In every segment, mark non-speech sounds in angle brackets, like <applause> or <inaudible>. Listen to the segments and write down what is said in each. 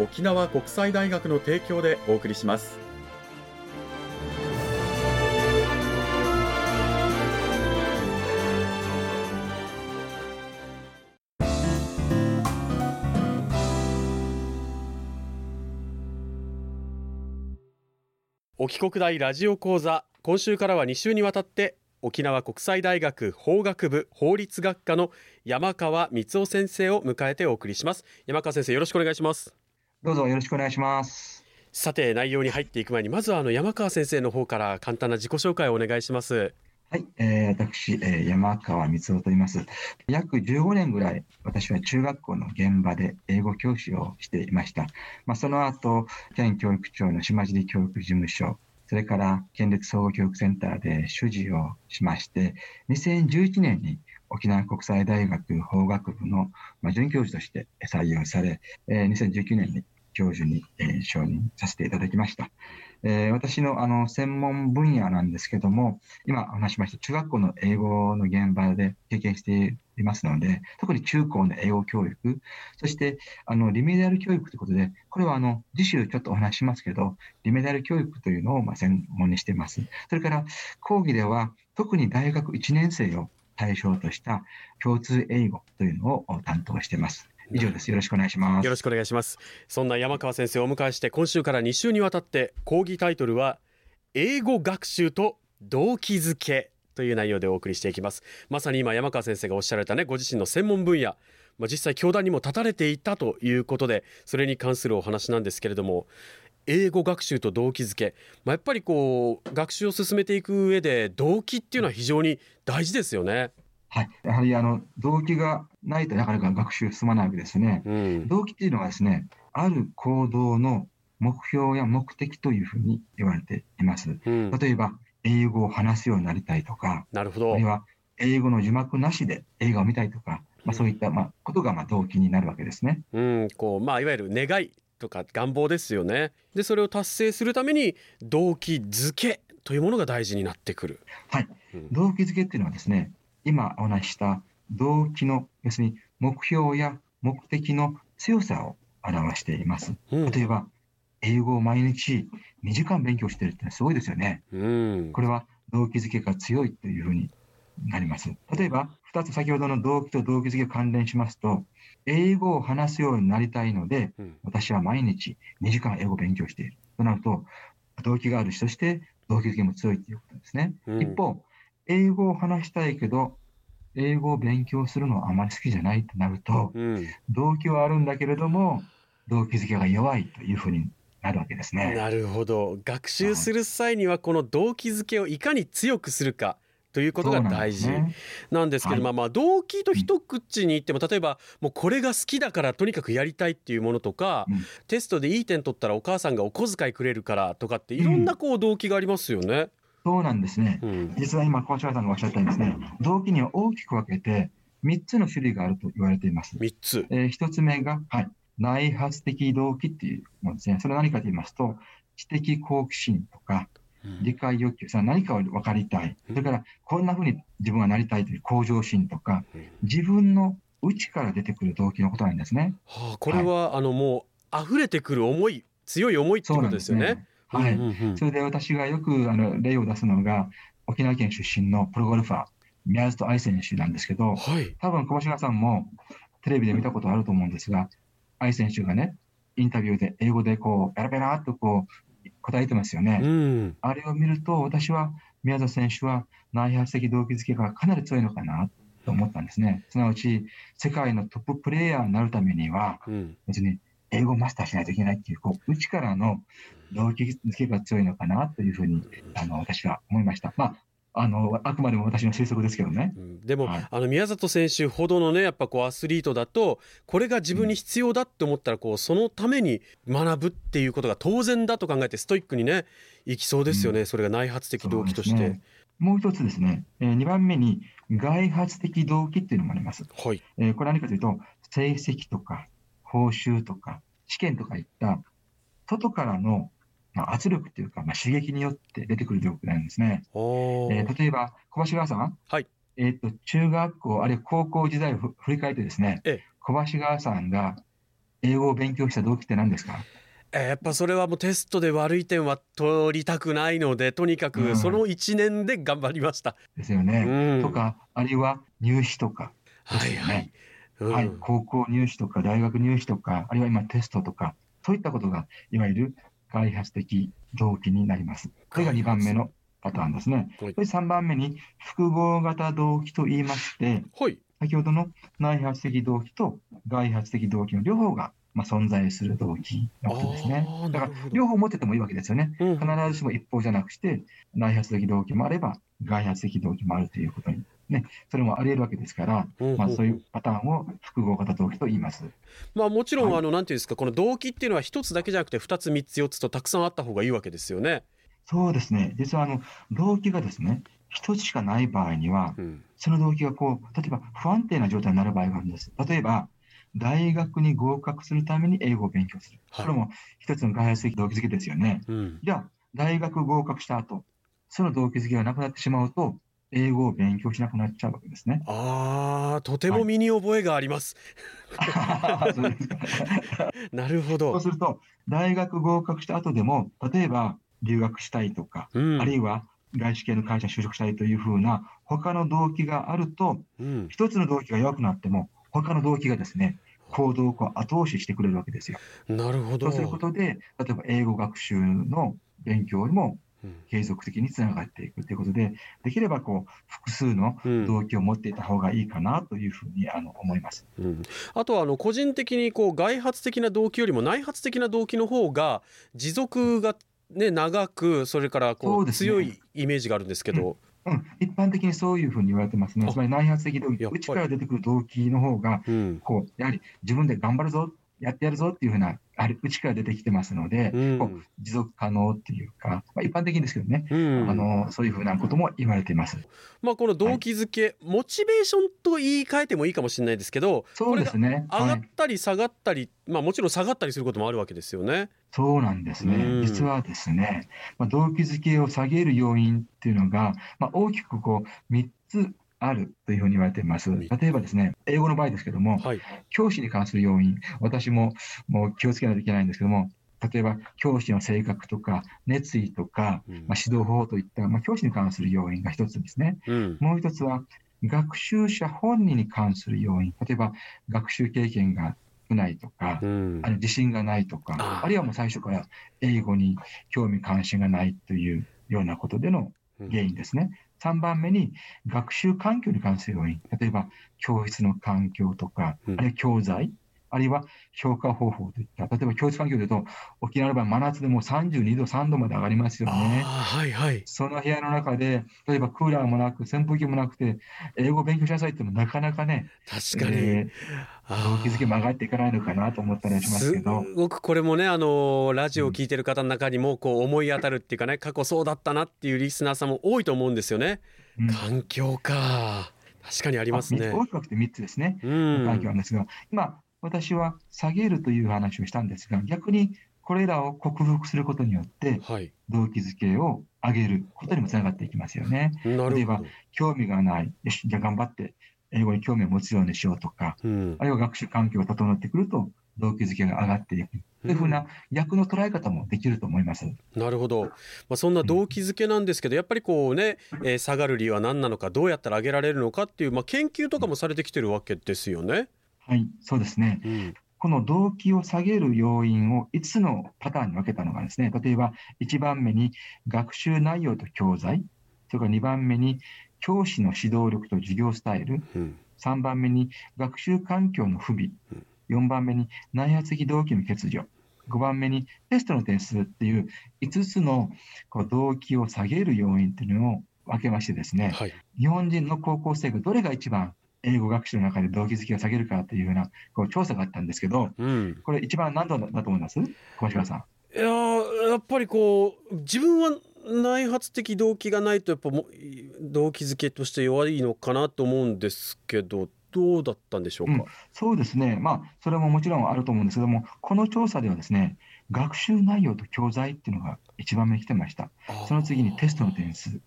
沖縄国際大学の提供でお送りします。沖国大ラジオ講座今週からは2週にわたって沖縄国際大学法学部法律学科の山川光夫先生を迎えてお送りします。山川先生よろしくお願いします。どうぞよろしくお願いします。さて内容に入っていく前にまずはあの山川先生の方から簡単な自己紹介をお願いします。はい、えー、私、えー、山川光夫と言います。約15年ぐらい私は中学校の現場で英語教師をしていました。まあ、その後県教育庁の島尻教育事務所それから県立総合教育センターで主事をしまして、2011年に沖縄国際大学法学部の准教授として採用され、2019年に教授に承認させていただきました。私のあの専門分野なんですけども、今お話しました中学校の英語の現場で経験していますので、特に中高の英語教育、そしてあのリメディアル教育ということで、これはあの次週ちょっとお話しますけど、リメディアル教育というのをま専門にしています。それから講義では、特に大学1年生を対象とした共通英語というのを担当しています。以上です。よろしくお願いします。よろしくお願いします。そんな山川先生をお迎えして今週から2週にわたって講義タイトルは英語学習と動機づけという内容でお送りしていきます。まさに今山川先生がおっしゃられたねご自身の専門分野まあ、実際教壇にも立たれていたということでそれに関するお話なんですけれども英語学習と動機づけ、まあ、やっぱりこう学習を進めていく上で動機っていうのは非常に大事ですよね。はい、やはりあの動機がないとなかなか学習進まないわけですね。うん、動機っていうのはですね、ある行動の目標や目的というふうに言われています。うん、例えば、英語を話すようになりたいとか、なるほど。あるいは、英語の字幕なしで映画を見たいとか、まあ、そういったまあことがまあ動機になるわけですね。うん、こうまあいわゆる願いとか願望ですよね。でそれを達成するために動機づけというものが大事になってくる。はい。動機づけっていうのはですね、今お話した動機の、要するに目標や目的の強さを表しています。例えば、英語を毎日2時間勉強してるってすごいですよね。うん、これは動機づけが強いというふうになります。例えば、2つ先ほどの動機と動機づけを関連しますと、英語を話すようになりたいので、うん、私は毎日2時間英語を勉強している。となると、動機がある人として動機づけも強いということですね。うん、一方、英語を話したいけど、英語を勉強するのはあまり好きじゃないとなると、うん、動機はあるんだけれども、動機づけが弱いというふうになるわけですね。なるほど。学習する際にはこの動機づけをいかに強くするか。ということが大事なんですけど、まあまあ動機と一口に言っても例えばもうこれが好きだからとにかくやりたいっていうものとか、テストでいい点取ったらお母さんがお小遣いくれるからとかっていろんなこう動機がありますよね。そうなんですね。うん、実は今、小島さんがおっしゃったようにですね、動機には大きく分けて、3つの種類があると言われています。3つ。えー、1つ目が、はい、内発的動機っていうものですね。それは何かと言いますと、知的好奇心とか、理解欲求、それは何かを分かりたい。それから、こんなふうに自分はなりたいという向上心とか、自分の内から出てくる動機のことなんですね。はあ、これは、はい、あの、もう、溢れてくる思い、強い思いってことですよね。はい、それで私がよくあの例を出すのが、沖縄県出身のプロゴルファー、宮里愛選手なんですけど、はい、多分小橋川さんもテレビで見たことあると思うんですが、愛選手がね、インタビューで英語でこう、ペラペラっとこう、答えてますよね。うん、あれを見ると、私は宮里選手は内発的動機づけがかなり強いのかなと思ったんですね。すなわち、世界のトッププレイヤーになるためには、うん、別に英語をマスターしないといけないっていう、こう、内からの動機づけが強いのかなというふうに、あの、私は思いました。まあ、あの、あくまでも私の推測ですけどね。うん。でも、はい。あの宮里選手ほどのねやっぱこうアスリートだとこれが自分に必要だって思ったらこうそのために学ぶっていうことが当然だと考えてストイックにねいきそうですよね、それが内発的動機として、もう一つですね、えー、2番目に外発的動機っていうのもあります。はい。えーこれは何かというと、成績とか報酬とか試験とかいった外からの、まあ、圧力というか、まあ、刺激によって出てくる動機なんですね。えー例えば、小橋川さん、はい。えーと中学校、あるいは高校時代をふ振り返ってですね、ええ。小橋川さんが英語を勉強した動機って何ですか？えーやっぱそれはもうテストで悪い点は取りたくないのでとにかうん。くその1年で頑張りました、ですようね。ん。とか、あるいは入試とか、はいはい、ですよねうん。はい、高校入試とか大学入試とか、あるいは今テストとか、そういったことがいわゆる開発的動機になります。これが2番目のパターンですね。はいそれ3番目に複合型動機と言いまして、はい先ほどの内発的動機と外発的動機の両方が、まあ、存在する動機なわけですね。だから両方持っててもいいわけですよね。うん必ずしも一方じゃなくして、内発的動機もあれば、外発的動機もあるということに、ね、それもあり得るわけですから、うんまあ、そういうパターンを複合型動機と言います。まあもちろん、はいあのなんていうんですかこの動機っていうのは一つだけじゃなくて二つ三つ四つとたくさんあった方がいいわけですよね。そうですね。実はあの動機がですね、一つしかない場合には、うんその動機がこう、例えば不安定な状態になる場合があるんです。例えば、大学に合格するために英語を勉強する。はいこれも一つの開発的動機づけですよね。うんじゃあ、大学合格した後、その動機づけがなくなってしまうと、英語を勉強しなくなっちゃうわけですね。ああとても身に覚えがあります。<laughs> そうですか <laughs> なるほどそう。すると、大学合格した後でも、例えば留学したいとか、うんあるいは外資系の会社に就職したいというふうな他の動機があると、うん一つの動機が弱くなっても、他の動機がですね、行動を後押ししてくれるわけですよ。なるほど。そうすることで、例えば英語学習の勉強にもうん継続的につながっていくということで、できればこう複数のうん。動機を持っていた方がいいかなというふうにあの思います。うん、あとはあの個人的にこう外発的な動機よりも内発的な動機の方が持続が、ね、長くそれからこそうね。強いイメージがあるんですけど、うん、一般的にそういうふうに言われてますね。あつまり内発的動機、内から出てくる動機の方が、うん。こうやはり自分で頑張るぞ、やってやるぞっていうふうな、やはり内から出てきてますので、うん持続可能っていうか、まあ、一般的にですけどね、うんあのそういうふうなことも言われています。まあ、この動機づけ、モチベーションと言い換えてもいいかもしれないですけどそうですね。上がっはい、たり下がったり、まあ、もちろん下がったりすることもあるわけですよね。そうなんですね。うん実はですね、まあ、動機づけを下げる要因っていうのが、まあ、大きくこう3つあるというふうに言われています。例えばですね、英語の場合ですけども、はい、教師に関する要因、私ももう気をつけないといけないんですけども、例えば教師の性格とか熱意とか、うん。まあ、指導方法といった、まあ、教師に関する要因が一つですね。うん。もう一つは学習者本人に関する要因、例えば学習経験が少ないとか、うん。あの自信がないとか、あるいはもう最初から英語に興味関心がないというようなことでの原因ですね。3番目に学習環境に関する要因、例えば教室の環境とか、うん。あるいは教材、あるいは評価方法といった、例えば教室環境でいうと、沖縄の場合、真夏でもう32度、3度まで上がりますよね。はいはい。その部屋の中で、例えばクーラーもなく、扇風機もなくて、英語を勉強しなさいってもなかなかね、確かに。えあー動機づけも上がっていかないのかなと思ったりはしますけど。すごくこれもねあのラジオを聞いてる方の中にもこう思い当たるっていうかね過去そうだったなっていうリスナーさんも多いと思うんですよね。うん環境か確かにありますね。大きくて3つですね。うん環境なんですが、今、私は下げるという話をしたんですが、逆にこれらを克服することによって、はい動機づけを上げることにもつながっていきますよね。なるほど。興味がない、よし、じゃあ頑張って英語に興味を持つようにしようとか、うんあるいは学習環境が整ってくると、動機づけが上がっていく。というふうな逆の捉え方もできると思います。なるほど、まあ、そんな動機づけなんですけどやっぱりこうね、えー下がる理由は何なのかどうやったら上げられるのかっていう、まあ、研究とかもされてきてるわけですよね。はい、そうですね。うん。この動機を下げる要因を5つのパターンに分けたのがですね、例えば1番目に学習内容と教材、それから2番目に教師の指導力と授業スタイル、うん、3番目に学習環境の不備、4番目に内発的動機の欠如、5番目にテストの点数っていう5つのこう動機を下げる要因っていうのを分けましてですね、はい、日本人の高校生がどれが一番英語学習の中で動機づけを下げるかというようなこう調査があったんですけど、うん、これ一番何度だと思います？小橋さん。いややっぱりこう自分は内発的動機がないとやっぱも動機づけとして弱いのかなと思うんですけどどうだったんでしょうか、うん、そうですね、まあ、それももちろんあると思うんですけども、この調査ではですね、学習内容と教材っていうのが一番目に来てました。その次にテストの点数。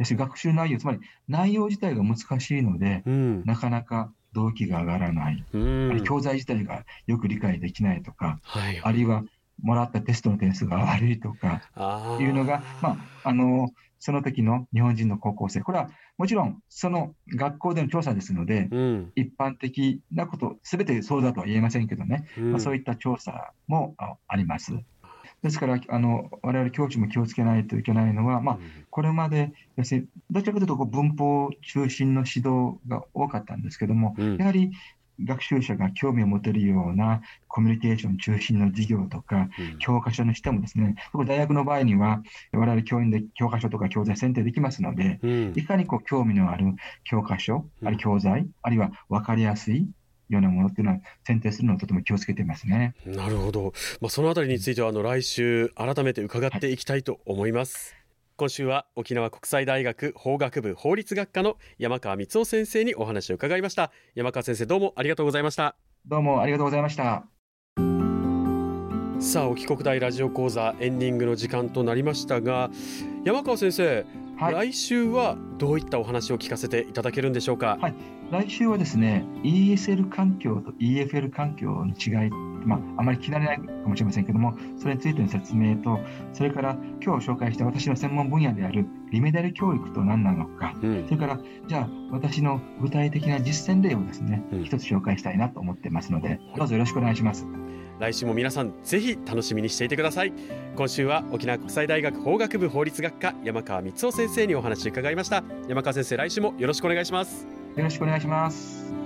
学習内容、つまり内容自体が難しいので、うん、なかなか動機が上がらない、うん、教材自体がよく理解できないとか、はい、あるいはもらったテストの点数が悪いとかいうのが、まあ、あのその時の日本人の高校生、これはもちろんその学校での調査ですので、うん、一般的なこと、すべてそうだとは言えませんけどね、うん、まあ、そういった調査もあります。ですから、あの我々教師も気をつけないといけないのは、まあ、これまで、要するにどちらかというとこう文法中心の指導が多かったんですけども、うん、やはり学習者が興味を持てるようなコミュニケーション中心の授業とか、教科書にしてもですね、大学の場合には、我々教員で教科書とか教材選定できますので、いかにこう興味のある教科書、あるいは教材、あるいは分かりやすいようなものっていうのは選定するのをとても気をつけてますね。なるほど。まあ、そのあたりについては、あの、来週改めて伺っていきたいと思います。はい今週は沖縄国際大学法学部法律学科の山川光夫先生にお話を伺いました山川先生どうもありがとうございましたどうもありがとうございましたさあ沖国大ラジオ講座エンディングの時間となりましたが山川先生、はい、来週はどういったお話を聞かせていただけるんでしょうか、はい、来週はですね ESL 環境と EFL 環境の違いまあ、あまり聞き慣れないかもしれませんけども、それについての説明と、それから今日紹介した私の専門分野であるリメデル教育と何なのか、うん、それからじゃあ私の具体的な実践例をですね、うん、一つ紹介したいなと思ってますので、どうぞよろしくお願いします。来週も皆さんぜひ楽しみにしていてください。今週は沖縄国際大学法学部法律学科山川光夫先生にお話を伺いました。山川先生来週もよろしくお願いします。よろしくお願いします